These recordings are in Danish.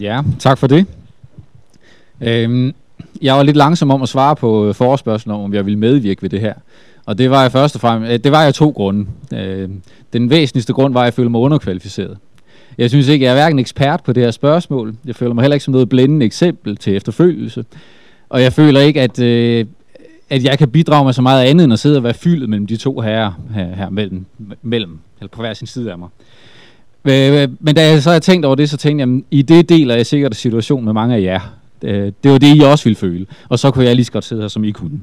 Ja, tak for det. Øhm, jeg var lidt langsom om at svare på øh, forespørgselen om, om jeg ville medvirke ved det her. Og det var jeg først og fremmest, øh, det var jeg to grunde. Øh, den væsentligste grund var, at jeg følte mig underkvalificeret. Jeg synes ikke, jeg er hverken ekspert på det her spørgsmål. Jeg føler mig heller ikke som noget blændende eksempel til efterfølgelse. Og jeg føler ikke, at, øh, at jeg kan bidrage med så meget andet, end at sidde og være fyldt mellem de to herrer her, her mellem, mellem, eller på hver sin side af mig. Øh, Øh, øh, men da jeg så har tænkt over det, så tænkte jeg, at i det deler jeg sikkert situation med mange af jer. Øh, det var det, I også ville føle. Og så kunne jeg lige så godt sidde her, som I kunne.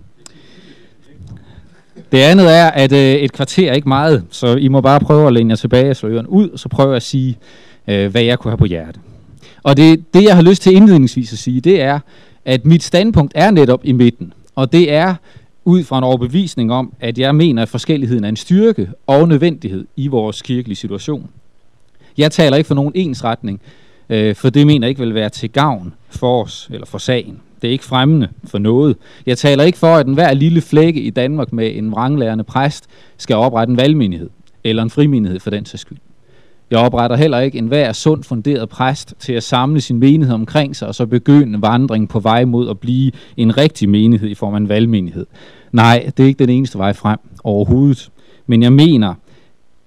Det andet er, at et kvarter er ikke meget, så I må bare prøve at læne jer tilbage og slå øren ud, og så prøve at sige, hvad jeg kunne have på hjertet. Og det, det, jeg har lyst til indledningsvis at sige, det er, at mit standpunkt er netop i midten. Og det er ud fra en overbevisning om, at jeg mener, at forskelligheden er en styrke og nødvendighed i vores kirkelige situation. Jeg taler ikke for nogen ensretning, øh, for det mener jeg ikke vil være til gavn for os eller for sagen. Det er ikke fremmende for noget. Jeg taler ikke for, at enhver lille flække i Danmark med en vranglærende præst skal oprette en valgmenighed, eller en frimenighed for den sags skyld. Jeg opretter heller ikke enhver sund funderet præst til at samle sin menighed omkring sig, og så begynde vandring på vej mod at blive en rigtig menighed i form af en valgmenighed. Nej, det er ikke den eneste vej frem overhovedet. Men jeg mener,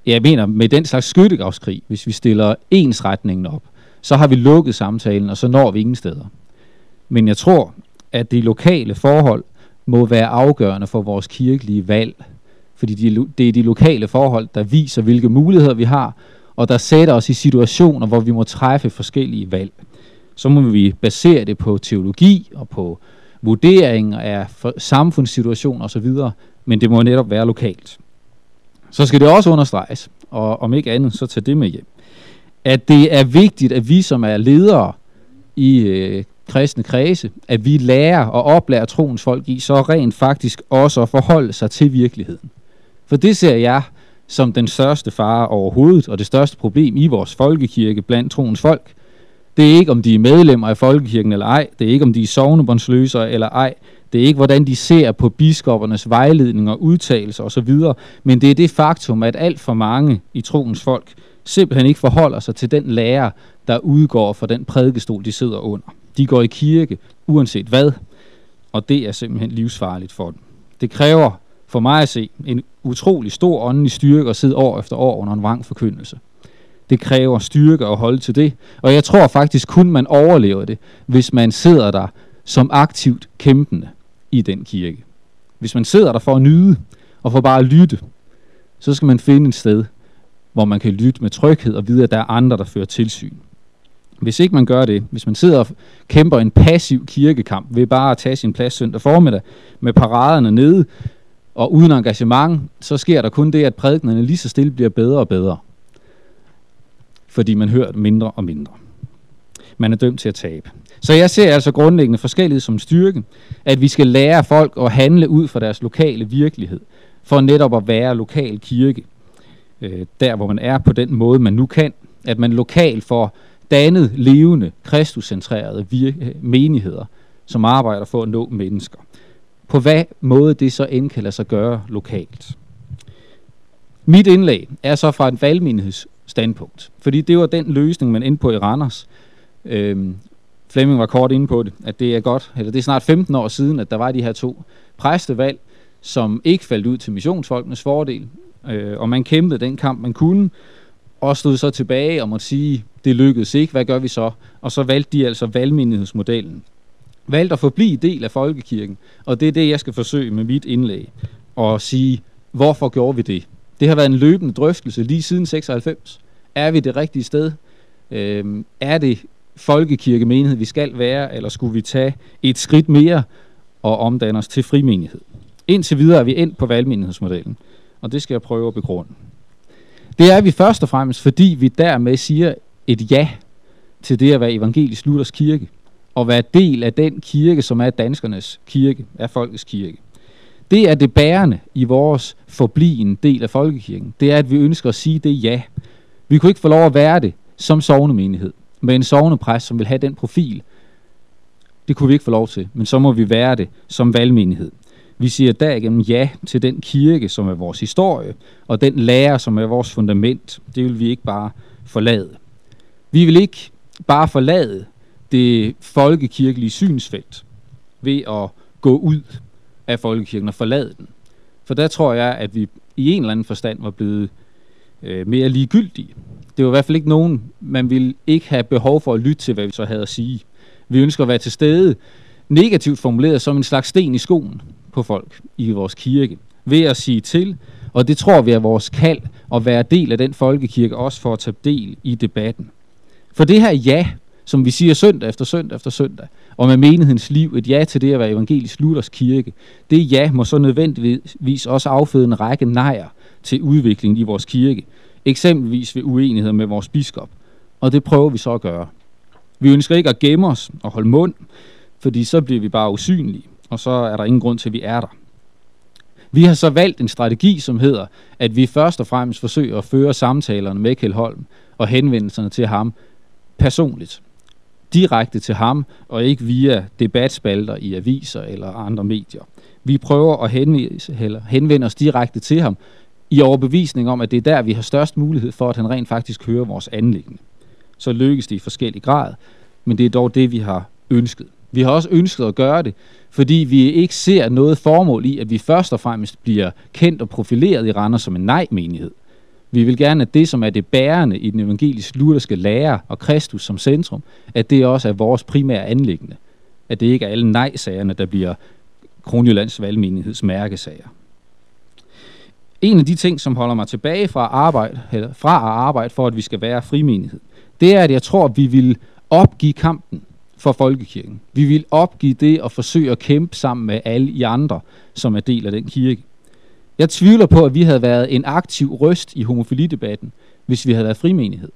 jeg mener med den slags skyttegravskrig, hvis vi stiller ensretningen op, så har vi lukket samtalen, og så når vi ingen steder. Men jeg tror, at de lokale forhold må være afgørende for vores kirkelige valg. Fordi det er de lokale forhold, der viser, hvilke muligheder vi har, og der sætter os i situationer, hvor vi må træffe forskellige valg. Så må vi basere det på teologi og på vurdering af samfundssituationer osv., men det må netop være lokalt. Så skal det også understreges, og om ikke andet, så tag det med hjem, at det er vigtigt, at vi som er ledere i øh, kristne kredse, at vi lærer og oplærer troens folk i, så rent faktisk også at forholde sig til virkeligheden. For det ser jeg som den største fare overhovedet, og det største problem i vores folkekirke blandt troens folk. Det er ikke, om de er medlemmer af folkekirken eller ej. Det er ikke, om de er sovnebåndsløsere eller ej. Det er ikke, hvordan de ser på biskoppernes vejledninger, udtalelser osv., men det er det faktum, at alt for mange i troens folk simpelthen ikke forholder sig til den lærer, der udgår fra den prædikestol, de sidder under. De går i kirke, uanset hvad, og det er simpelthen livsfarligt for dem. Det kræver for mig at se en utrolig stor åndelig styrke at sidde år efter år under en vrang forkyndelse. Det kræver styrke at holde til det, og jeg tror faktisk kun man overlever det, hvis man sidder der som aktivt kæmpende i den kirke. Hvis man sidder der for at nyde og for bare at lytte, så skal man finde et sted, hvor man kan lytte med tryghed og vide, at der er andre, der fører tilsyn. Hvis ikke man gør det, hvis man sidder og kæmper en passiv kirkekamp ved bare at tage sin plads søndag formiddag med paraderne nede og uden engagement, så sker der kun det, at prædiknerne lige så stille bliver bedre og bedre. Fordi man hører mindre og mindre. Man er dømt til at tabe. Så jeg ser altså grundlæggende forskellighed som styrke, at vi skal lære folk at handle ud fra deres lokale virkelighed, for netop at være lokal kirke, øh, der hvor man er på den måde, man nu kan, at man lokalt får dannet, levende, kristuscentrerede menigheder, som arbejder for at nå mennesker. På hvad måde det så end kan lade sig gøre lokalt. Mit indlæg er så fra et valgmenighedsstandpunkt, fordi det var den løsning, man endte på i Randers. Øhm, Flemming var kort inde på det, at det er godt, eller det er snart 15 år siden, at der var de her to præstevalg, som ikke faldt ud til missionsfolkenes fordel, øh, og man kæmpede den kamp, man kunne, og stod så tilbage og måtte sige, det lykkedes ikke, hvad gør vi så? Og så valgte de altså valgmenighedsmodellen. Valgte at forblive del af folkekirken, og det er det, jeg skal forsøge med mit indlæg, og sige, hvorfor gjorde vi det? Det har været en løbende drøftelse lige siden 96. Er vi det rigtige sted? Øhm, er det folkekirkemenighed, vi skal være, eller skulle vi tage et skridt mere og omdanne os til frimenighed? Indtil videre er vi endt på valgmenighedsmodellen, og det skal jeg prøve at begrunde. Det er vi først og fremmest, fordi vi dermed siger et ja til det at være evangelisk Luthers kirke, og være del af den kirke, som er danskernes kirke, er folkets kirke. Det er det bærende i vores forbliven del af folkekirken. Det er, at vi ønsker at sige det ja. Vi kunne ikke få lov at være det som sovnemenighed, med en sovnepræst, som vil have den profil. Det kunne vi ikke få lov til, men så må vi være det som valgmenighed. Vi siger derigennem ja til den kirke, som er vores historie, og den lære, som er vores fundament. Det vil vi ikke bare forlade. Vi vil ikke bare forlade det folkekirkelige synsfelt ved at gå ud af folkekirken og forlade den. For der tror jeg, at vi i en eller anden forstand var blevet øh, mere ligegyldige. Det var i hvert fald ikke nogen, man ville ikke have behov for at lytte til, hvad vi så havde at sige. Vi ønsker at være til stede, negativt formuleret som en slags sten i skoen på folk i vores kirke, ved at sige til, og det tror vi er vores kald at være del af den folkekirke, også for at tage del i debatten. For det her ja, som vi siger søndag efter søndag efter søndag, og med menighedens liv, et ja til det at være evangelisk Luthers kirke, det ja må så nødvendigvis også afføde en række nejer til udviklingen i vores kirke, eksempelvis ved uenigheder med vores biskop. Og det prøver vi så at gøre. Vi ønsker ikke at gemme os og holde mund, fordi så bliver vi bare usynlige, og så er der ingen grund til, at vi er der. Vi har så valgt en strategi, som hedder, at vi først og fremmest forsøger at føre samtalerne med Kjeld Holm og henvendelserne til ham personligt. Direkte til ham, og ikke via debatspalter i aviser eller andre medier. Vi prøver at henvise, eller henvende os direkte til ham, i overbevisning om, at det er der, vi har størst mulighed for, at han rent faktisk hører vores anlæggende. Så lykkes det i forskellig grad, men det er dog det, vi har ønsket. Vi har også ønsket at gøre det, fordi vi ikke ser noget formål i, at vi først og fremmest bliver kendt og profileret i Randers som en nej-menighed. Vi vil gerne, at det, som er det bærende i den evangelisk lutherske lære og Kristus som centrum, at det også er vores primære anlæggende. At det ikke er alle nej-sagerne, der bliver Kronjyllands valgmenigheds mærkesager. En af de ting, som holder mig tilbage fra, arbejde, eller fra at arbejde for, at vi skal være frimenighed, det er, at jeg tror, at vi vil opgive kampen for folkekirken. Vi vil opgive det og forsøge at kæmpe sammen med alle i andre, som er del af den kirke. Jeg tvivler på, at vi havde været en aktiv røst i homofilidebatten, hvis vi havde været frimenighed.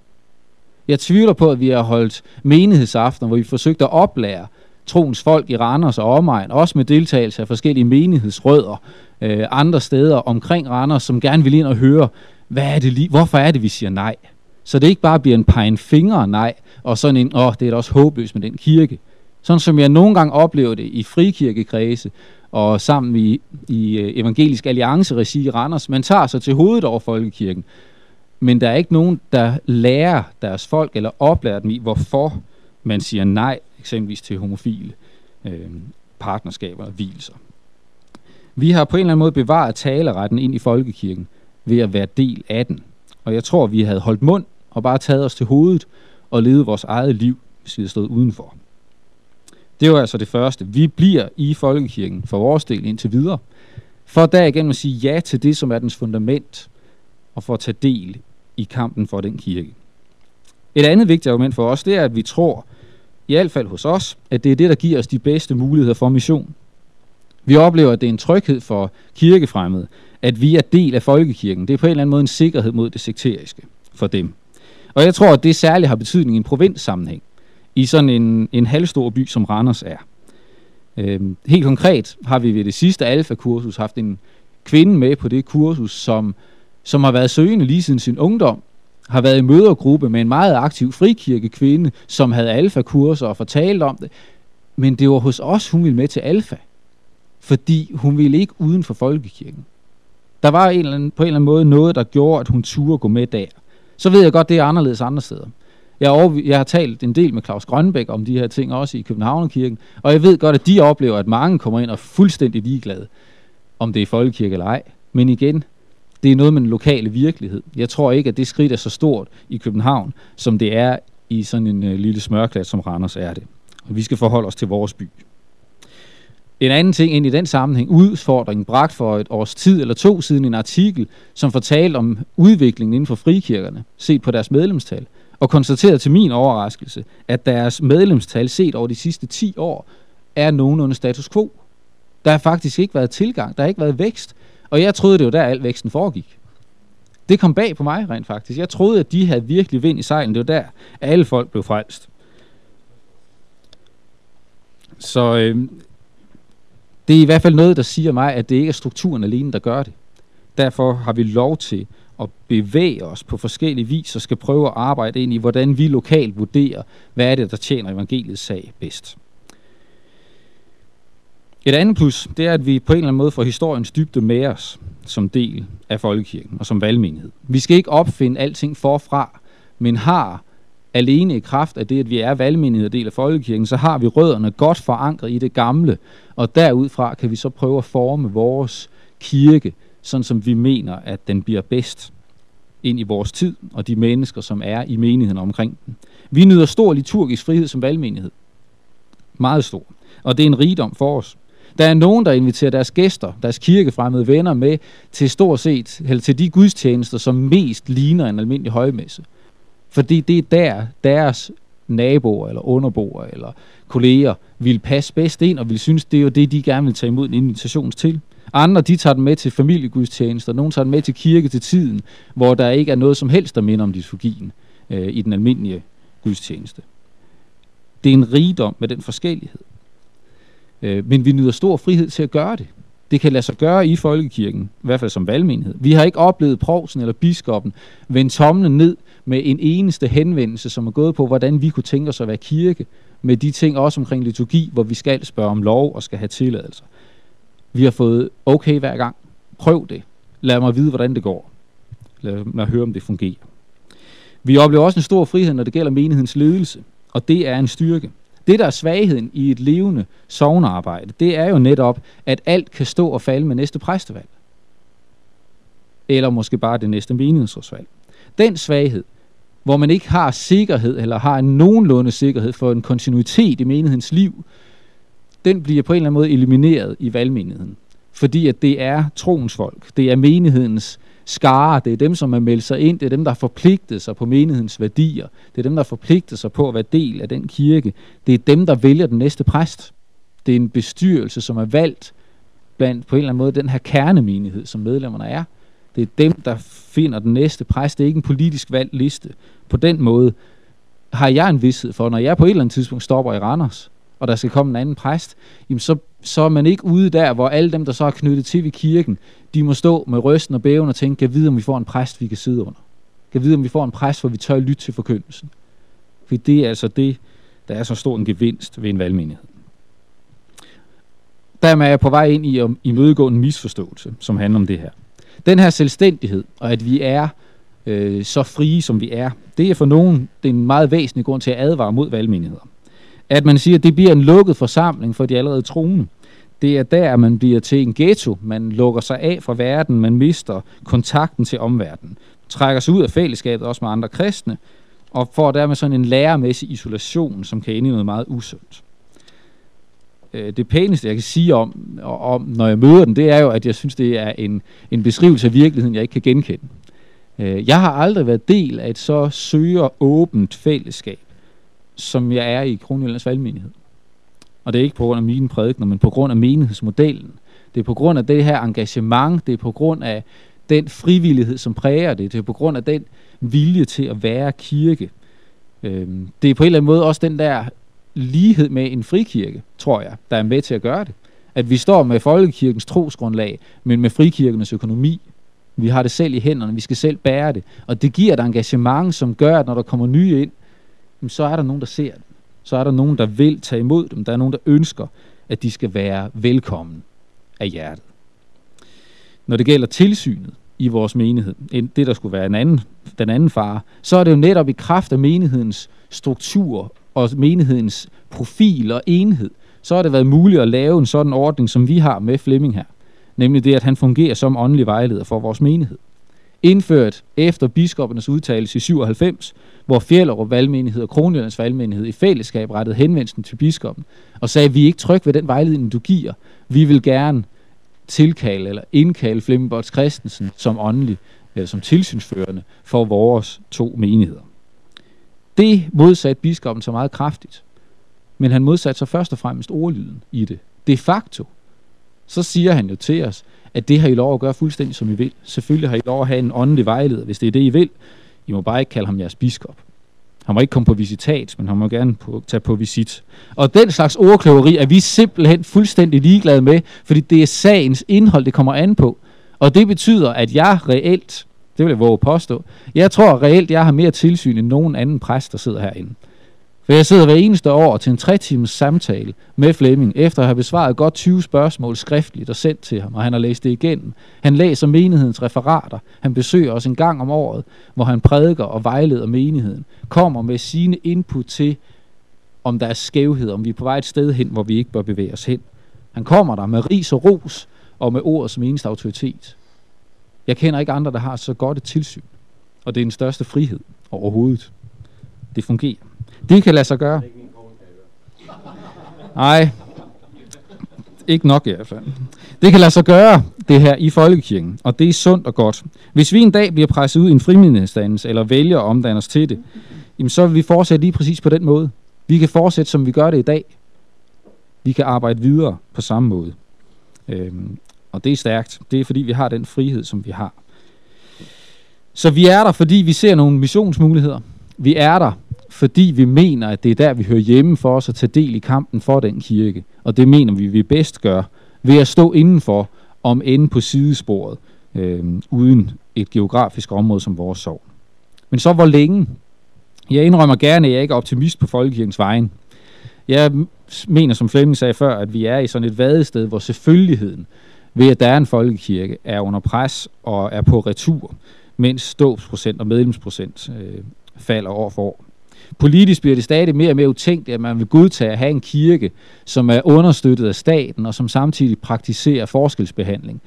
Jeg tvivler på, at vi har holdt menighedsaftener, hvor vi forsøgte at oplære troens folk i Randers og omegn, også med deltagelse af forskellige menighedsrødder øh, andre steder omkring Randers, som gerne vil ind og høre, hvad er det lige, hvorfor er det, vi siger nej? Så det ikke bare bliver en pegen finger nej, og sådan en, åh, det er da også håbløst med den kirke. Sådan som jeg nogle gange oplever det i frikirkekredse, og sammen i, i øh, Evangelisk Alliance-regi i Randers. Man tager sig til hovedet over folkekirken, men der er ikke nogen, der lærer deres folk, eller oplærer dem i, hvorfor man siger nej, eksempelvis til homofile øh, partnerskaber og hvilser. Vi har på en eller anden måde bevaret taleretten ind i folkekirken ved at være del af den. Og jeg tror, vi havde holdt mund og bare taget os til hovedet og levet vores eget liv, hvis vi havde stået udenfor. Det var altså det første. Vi bliver i folkekirken for vores del indtil videre, for derigennem at sige ja til det, som er dens fundament, og for at tage del i kampen for den kirke. Et andet vigtigt argument for os, det er, at vi tror, i hvert fald hos os, at det er det, der giver os de bedste muligheder for mission. Vi oplever, at det er en tryghed for kirkefremmede, at vi er del af folkekirken. Det er på en eller anden måde en sikkerhed mod det sekteriske for dem. Og jeg tror, at det særligt har betydning i en provinssammenhæng, i sådan en, en halvstor by, som Randers er. Øhm, helt konkret har vi ved det sidste alfa-kursus haft en kvinde med på det kursus, som, som har været søgende lige siden sin ungdom, har været i mødergruppe med en meget aktiv frikirkekvinde, som havde alfa-kurser og fortalt om det. Men det var hos os, hun ville med til alfa fordi hun ville ikke uden for folkekirken. Der var en eller anden, på en eller anden måde noget, der gjorde, at hun turde gå med der. Så ved jeg godt, det er anderledes andre steder. Jeg, over, jeg har talt en del med Claus Grønbæk om de her ting, også i Københavnerkirken, og jeg ved godt, at de oplever, at mange kommer ind og er fuldstændig ligeglade, om det er folkekirke eller ej. Men igen, det er noget med den lokale virkelighed. Jeg tror ikke, at det skridt er så stort i København, som det er i sådan en øh, lille smørklat, som Randers er det. Og vi skal forholde os til vores by. En anden ting ind i den sammenhæng, udfordringen bragt for et års tid eller to siden en artikel, som fortalte om udviklingen inden for frikirkerne, set på deres medlemstal, og konstaterede til min overraskelse, at deres medlemstal set over de sidste 10 år er nogenlunde status quo. Der har faktisk ikke været tilgang, der har ikke været vækst, og jeg troede, det var der, al væksten foregik. Det kom bag på mig rent faktisk. Jeg troede, at de havde virkelig vind i sejlen. Det var der, alle folk blev frelst. Så øh, det er i hvert fald noget, der siger mig, at det ikke er strukturen alene, der gør det. Derfor har vi lov til at bevæge os på forskellige vis og skal prøve at arbejde ind i, hvordan vi lokalt vurderer, hvad er det, der tjener evangeliets sag bedst. Et andet plus, det er, at vi på en eller anden måde får historiens dybde med os som del af folkekirken og som valgmenighed. Vi skal ikke opfinde alting forfra, men har alene i kraft af det, at vi er valgmenighed del af folkekirken, så har vi rødderne godt forankret i det gamle, og derudfra kan vi så prøve at forme vores kirke, sådan som vi mener, at den bliver bedst ind i vores tid, og de mennesker, som er i menigheden omkring den. Vi nyder stor liturgisk frihed som valgmenighed. Meget stor. Og det er en rigdom for os. Der er nogen, der inviterer deres gæster, deres kirkefremmede venner med til stort set, eller til de gudstjenester, som mest ligner en almindelig højmesse. Fordi det er der, deres naboer, eller underboer, eller kolleger vil passe bedst ind, og vil synes, det er jo det, de gerne vil tage imod en invitation til. Andre, de tager den med til familiegudstjenester, nogle tager den med til kirke til tiden, hvor der ikke er noget som helst, der minder om liturgien øh, i den almindelige gudstjeneste. Det er en rigdom med den forskellighed. Øh, men vi nyder stor frihed til at gøre det. Det kan lade sig gøre i folkekirken, i hvert fald som valgmenighed. Vi har ikke oplevet provsen eller biskoppen vende tommelen ned med en eneste henvendelse, som er gået på, hvordan vi kunne tænke os at være kirke, med de ting også omkring liturgi, hvor vi skal spørge om lov og skal have tilladelser. Vi har fået okay hver gang. Prøv det. Lad mig vide, hvordan det går. Lad mig høre, om det fungerer. Vi oplever også en stor frihed, når det gælder menighedens ledelse, og det er en styrke. Det, der er svagheden i et levende sovnearbejde, det er jo netop, at alt kan stå og falde med næste præstevalg. Eller måske bare det næste menighedsrådsvalg. Den svaghed, hvor man ikke har sikkerhed, eller har en nogenlunde sikkerhed for en kontinuitet i menighedens liv, den bliver på en eller anden måde elimineret i valgmenigheden. Fordi at det er troens folk, det er menighedens skare, det er dem, som er meldt sig ind, det er dem, der har forpligtet sig på menighedens værdier, det er dem, der har forpligtet sig på at være del af den kirke, det er dem, der vælger den næste præst. Det er en bestyrelse, som er valgt blandt på en eller anden måde den her kernemenighed, som medlemmerne er. Det er dem, der finder den næste præst. Det er ikke en politisk valgt liste. På den måde har jeg en vidshed for, når jeg på et eller andet tidspunkt stopper i Randers, og der skal komme en anden præst, jamen så, så er man ikke ude der, hvor alle dem, der så er knyttet til ved kirken, de må stå med rysten og bæven og tænke, kan vide, om vi får en præst, vi kan sidde under. Kan vide, om vi får en præst, hvor vi tør lytte til forkyndelsen. For det er altså det, der er så stor en gevinst ved en valgmenighed. Dermed er jeg på vej ind i at imødegå en misforståelse, som handler om det her. Den her selvstændighed, og at vi er øh, så frie, som vi er, det er for nogen det er en meget væsentlig grund til at advare mod valgmenigheder. At man siger, at det bliver en lukket forsamling for de allerede troende. Det er der, man bliver til en ghetto. Man lukker sig af fra verden. Man mister kontakten til omverdenen. Trækker sig ud af fællesskabet også med andre kristne. Og får dermed sådan en lærermæssig isolation, som kan ende i noget meget usundt. Øh, det pæneste, jeg kan sige om, om, når jeg møder den, det er jo, at jeg synes, det er en, en beskrivelse af virkeligheden, jeg ikke kan genkende. Øh, jeg har aldrig været del af et så søger åbent fællesskab, som jeg er i Kronjyllands valgmenighed. Og det er ikke på grund af mine prædikner, men på grund af menighedsmodellen. Det er på grund af det her engagement, det er på grund af den frivillighed, som præger det. Det er på grund af den vilje til at være kirke. Øhm, det er på en eller anden måde også den der lighed med en frikirke, tror jeg, der er med til at gøre det. At vi står med folkekirkens trosgrundlag, men med frikirkenes økonomi. Vi har det selv i hænderne, vi skal selv bære det. Og det giver et engagement, som gør, at når der kommer nye ind, så er der nogen, der ser dem. så er der nogen, der vil tage imod dem. Der er nogen, der ønsker, at de skal være velkommen af hjertet. Når det gælder tilsynet i vores menighed, det der skulle være en anden, den anden fare, så er det jo netop i kraft af menighedens struktur og menighedens profil og enhed, så har det været muligt at lave en sådan ordning, som vi har med Flemming her. Nemlig det, at han fungerer som åndelig vejleder for vores menighed indført efter biskoppernes udtalelse i 97, hvor Fjellerup valgmenighed og Kronjyllands valgmenighed i fællesskab rettede henvendelsen til biskoppen og sagde, vi er ikke trygge ved den vejledning, du giver. Vi vil gerne tilkalde eller indkalde Flemming Bots Christensen som åndelig, eller som tilsynsførende for vores to menigheder. Det modsatte biskoppen så meget kraftigt, men han modsatte sig først og fremmest ordlyden i det. De facto, så siger han jo til os, at det har I lov at gøre fuldstændig som I vil. Selvfølgelig har I lov at have en åndelig vejleder, hvis det er det, I vil. I må bare ikke kalde ham jeres biskop. Han må ikke komme på visitat, men han må gerne på, tage på visit. Og den slags ordkløveri er vi simpelthen fuldstændig ligeglade med, fordi det er sagens indhold, det kommer an på. Og det betyder, at jeg reelt, det vil jeg våge påstå, jeg tror reelt, jeg har mere tilsyn end nogen anden præst, der sidder herinde. For jeg sidder hver eneste år til en tre times samtale med Flemming, efter at have besvaret godt 20 spørgsmål skriftligt og sendt til ham, og han har læst det igennem. Han læser menighedens referater. Han besøger os en gang om året, hvor han prædiker og vejleder menigheden. Kommer med sine input til, om der er skævhed, om vi er på vej et sted hen, hvor vi ikke bør bevæge os hen. Han kommer der med ris og ros, og med ord som eneste autoritet. Jeg kender ikke andre, der har så godt et tilsyn. Og det er den største frihed overhovedet. Det fungerer. Det kan lade sig gøre. Nej, ikke nok i hvert fald. Det kan lade sig gøre, det her i folkekirken, og det er sundt og godt. Hvis vi en dag bliver presset ud i en frimindighedsdannelse, eller vælger at omdanne os til det, jamen så vil vi fortsætte lige præcis på den måde. Vi kan fortsætte, som vi gør det i dag. Vi kan arbejde videre på samme måde. Øhm, og det er stærkt. Det er fordi, vi har den frihed, som vi har. Så vi er der, fordi vi ser nogle missionsmuligheder. Vi er der, fordi vi mener, at det er der, vi hører hjemme for os at tage del i kampen for den kirke. Og det mener vi, vi bedst gør ved at stå indenfor, om end på sidesporet, øh, uden et geografisk område som vores sov. Men så hvor længe? Jeg indrømmer gerne, at jeg ikke er optimist på folkekirkens vejen. Jeg mener, som Flemming sagde før, at vi er i sådan et vadested, hvor selvfølgeligheden ved, at der er en folkekirke, er under pres og er på retur, mens ståbsprocent og medlemsprocent øh, falder år for år. Politisk bliver det stadig mere og mere utænkt, at man vil godtage at have en kirke, som er understøttet af staten, og som samtidig praktiserer forskelsbehandling.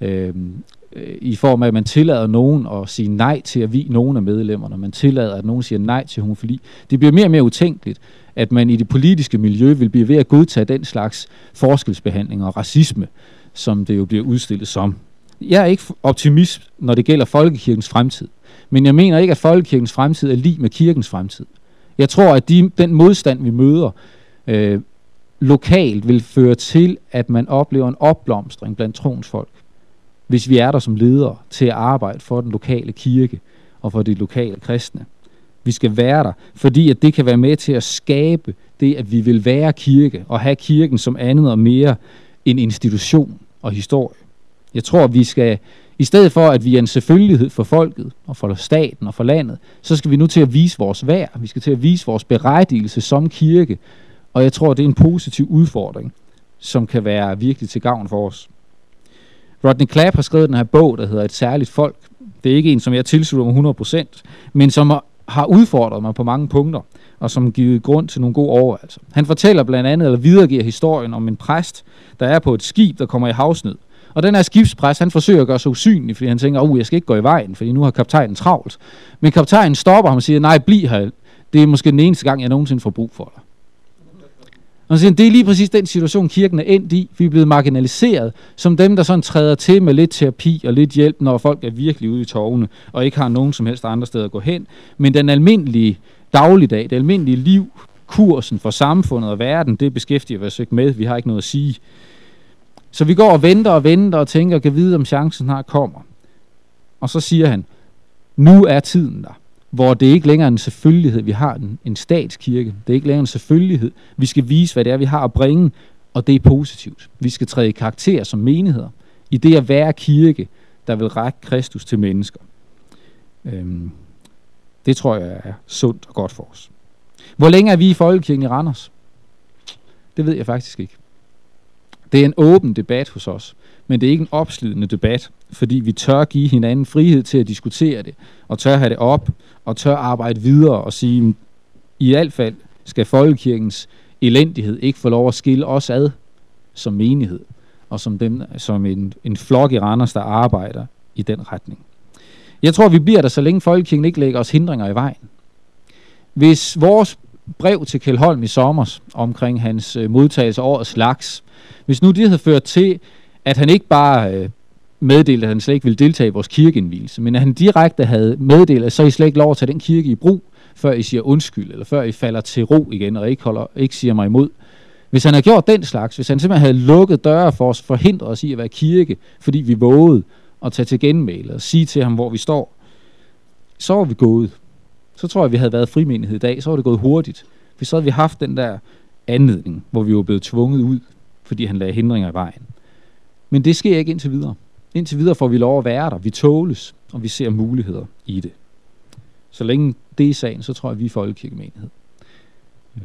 Øhm, øh, I form af, at man tillader nogen at sige nej til at vi nogen af medlemmerne, man tillader, at nogen siger nej til homofili. Det bliver mere og mere utænkeligt, at man i det politiske miljø vil blive ved at godtage den slags forskelsbehandling og racisme, som det jo bliver udstillet som. Jeg er ikke optimist, når det gælder folkekirkens fremtid. Men jeg mener ikke, at folkekirkens fremtid er lige med kirkens fremtid. Jeg tror, at de, den modstand, vi møder øh, lokalt, vil føre til, at man oplever en opblomstring blandt troens folk, hvis vi er der som ledere til at arbejde for den lokale kirke og for de lokale kristne. Vi skal være der, fordi at det kan være med til at skabe det, at vi vil være kirke og have kirken som andet og mere en institution og historie. Jeg tror, at vi skal i stedet for, at vi er en selvfølgelighed for folket og for staten og for landet, så skal vi nu til at vise vores værd. Vi skal til at vise vores berettigelse som kirke. Og jeg tror, det er en positiv udfordring, som kan være virkelig til gavn for os. Rodney Clapp har skrevet den her bog, der hedder Et særligt folk. Det er ikke en, som jeg tilslutter mig 100%, men som har udfordret mig på mange punkter, og som givet grund til nogle gode overvejelser. Han fortæller blandt andet, eller videregiver historien om en præst, der er på et skib, der kommer i havsnød. Og den her skibspres, han forsøger at gøre sig usynlig, fordi han tænker, oh, jeg skal ikke gå i vejen, fordi nu har kaptajnen travlt. Men kaptajnen stopper ham og siger, nej, bliv her. Det er måske den eneste gang, jeg nogensinde får brug for dig. Og siger, det er lige præcis den situation, kirken er endt i. Vi er blevet marginaliseret som dem, der sådan træder til med lidt terapi og lidt hjælp, når folk er virkelig ude i tårne, og ikke har nogen som helst andre steder at gå hen. Men den almindelige dagligdag, det almindelige liv, kursen for samfundet og verden, det beskæftiger vi os ikke med. Vi har ikke noget at sige. Så vi går og venter og venter og tænker, kan vide, om chancen snart kommer. Og så siger han, nu er tiden der, hvor det ikke længere er en selvfølgelighed, vi har en, en statskirke. Det er ikke længere en selvfølgelighed. Vi skal vise, hvad det er, vi har at bringe, og det er positivt. Vi skal træde i karakter som menigheder, i det at være kirke, der vil række Kristus til mennesker. Øhm, det tror jeg er sundt og godt for os. Hvor længe er vi i Folkekirken i Randers? Det ved jeg faktisk ikke. Det er en åben debat hos os, men det er ikke en opslidende debat, fordi vi tør give hinanden frihed til at diskutere det, og tør have det op, og tør arbejde videre og sige, i hvert fald skal folkekirkens elendighed ikke få lov at skille os ad som menighed, og som, dem, som en, en flok i Randers, der arbejder i den retning. Jeg tror, vi bliver der, så længe folkekirken ikke lægger os hindringer i vejen. Hvis vores brev til Kjell Holm i sommer omkring hans øh, modtagelse over slags. hvis nu det havde ført til, at han ikke bare øh, meddelte, at han slet ikke ville deltage i vores kirkeindvielse, men at han direkte havde meddelt, at så I slet ikke lov at tage den kirke i brug, før I siger undskyld, eller før I falder til ro igen, og ikke, holder, ikke siger mig imod. Hvis han havde gjort den slags, hvis han simpelthen havde lukket døre for os, forhindret os i at være kirke, fordi vi vågede at tage til genmæle og sige til ham, hvor vi står, så var vi gået. Så tror jeg, vi havde været frimenighed i dag, så var det gået hurtigt. For så havde vi haft den der anledning, hvor vi var blevet tvunget ud fordi han lagde hindringer i vejen. Men det sker ikke indtil videre. Indtil videre får vi lov at være der. Vi tåles, og vi ser muligheder i det. Så længe det er sagen, så tror jeg, at vi er folkekirkemenighed. Mm.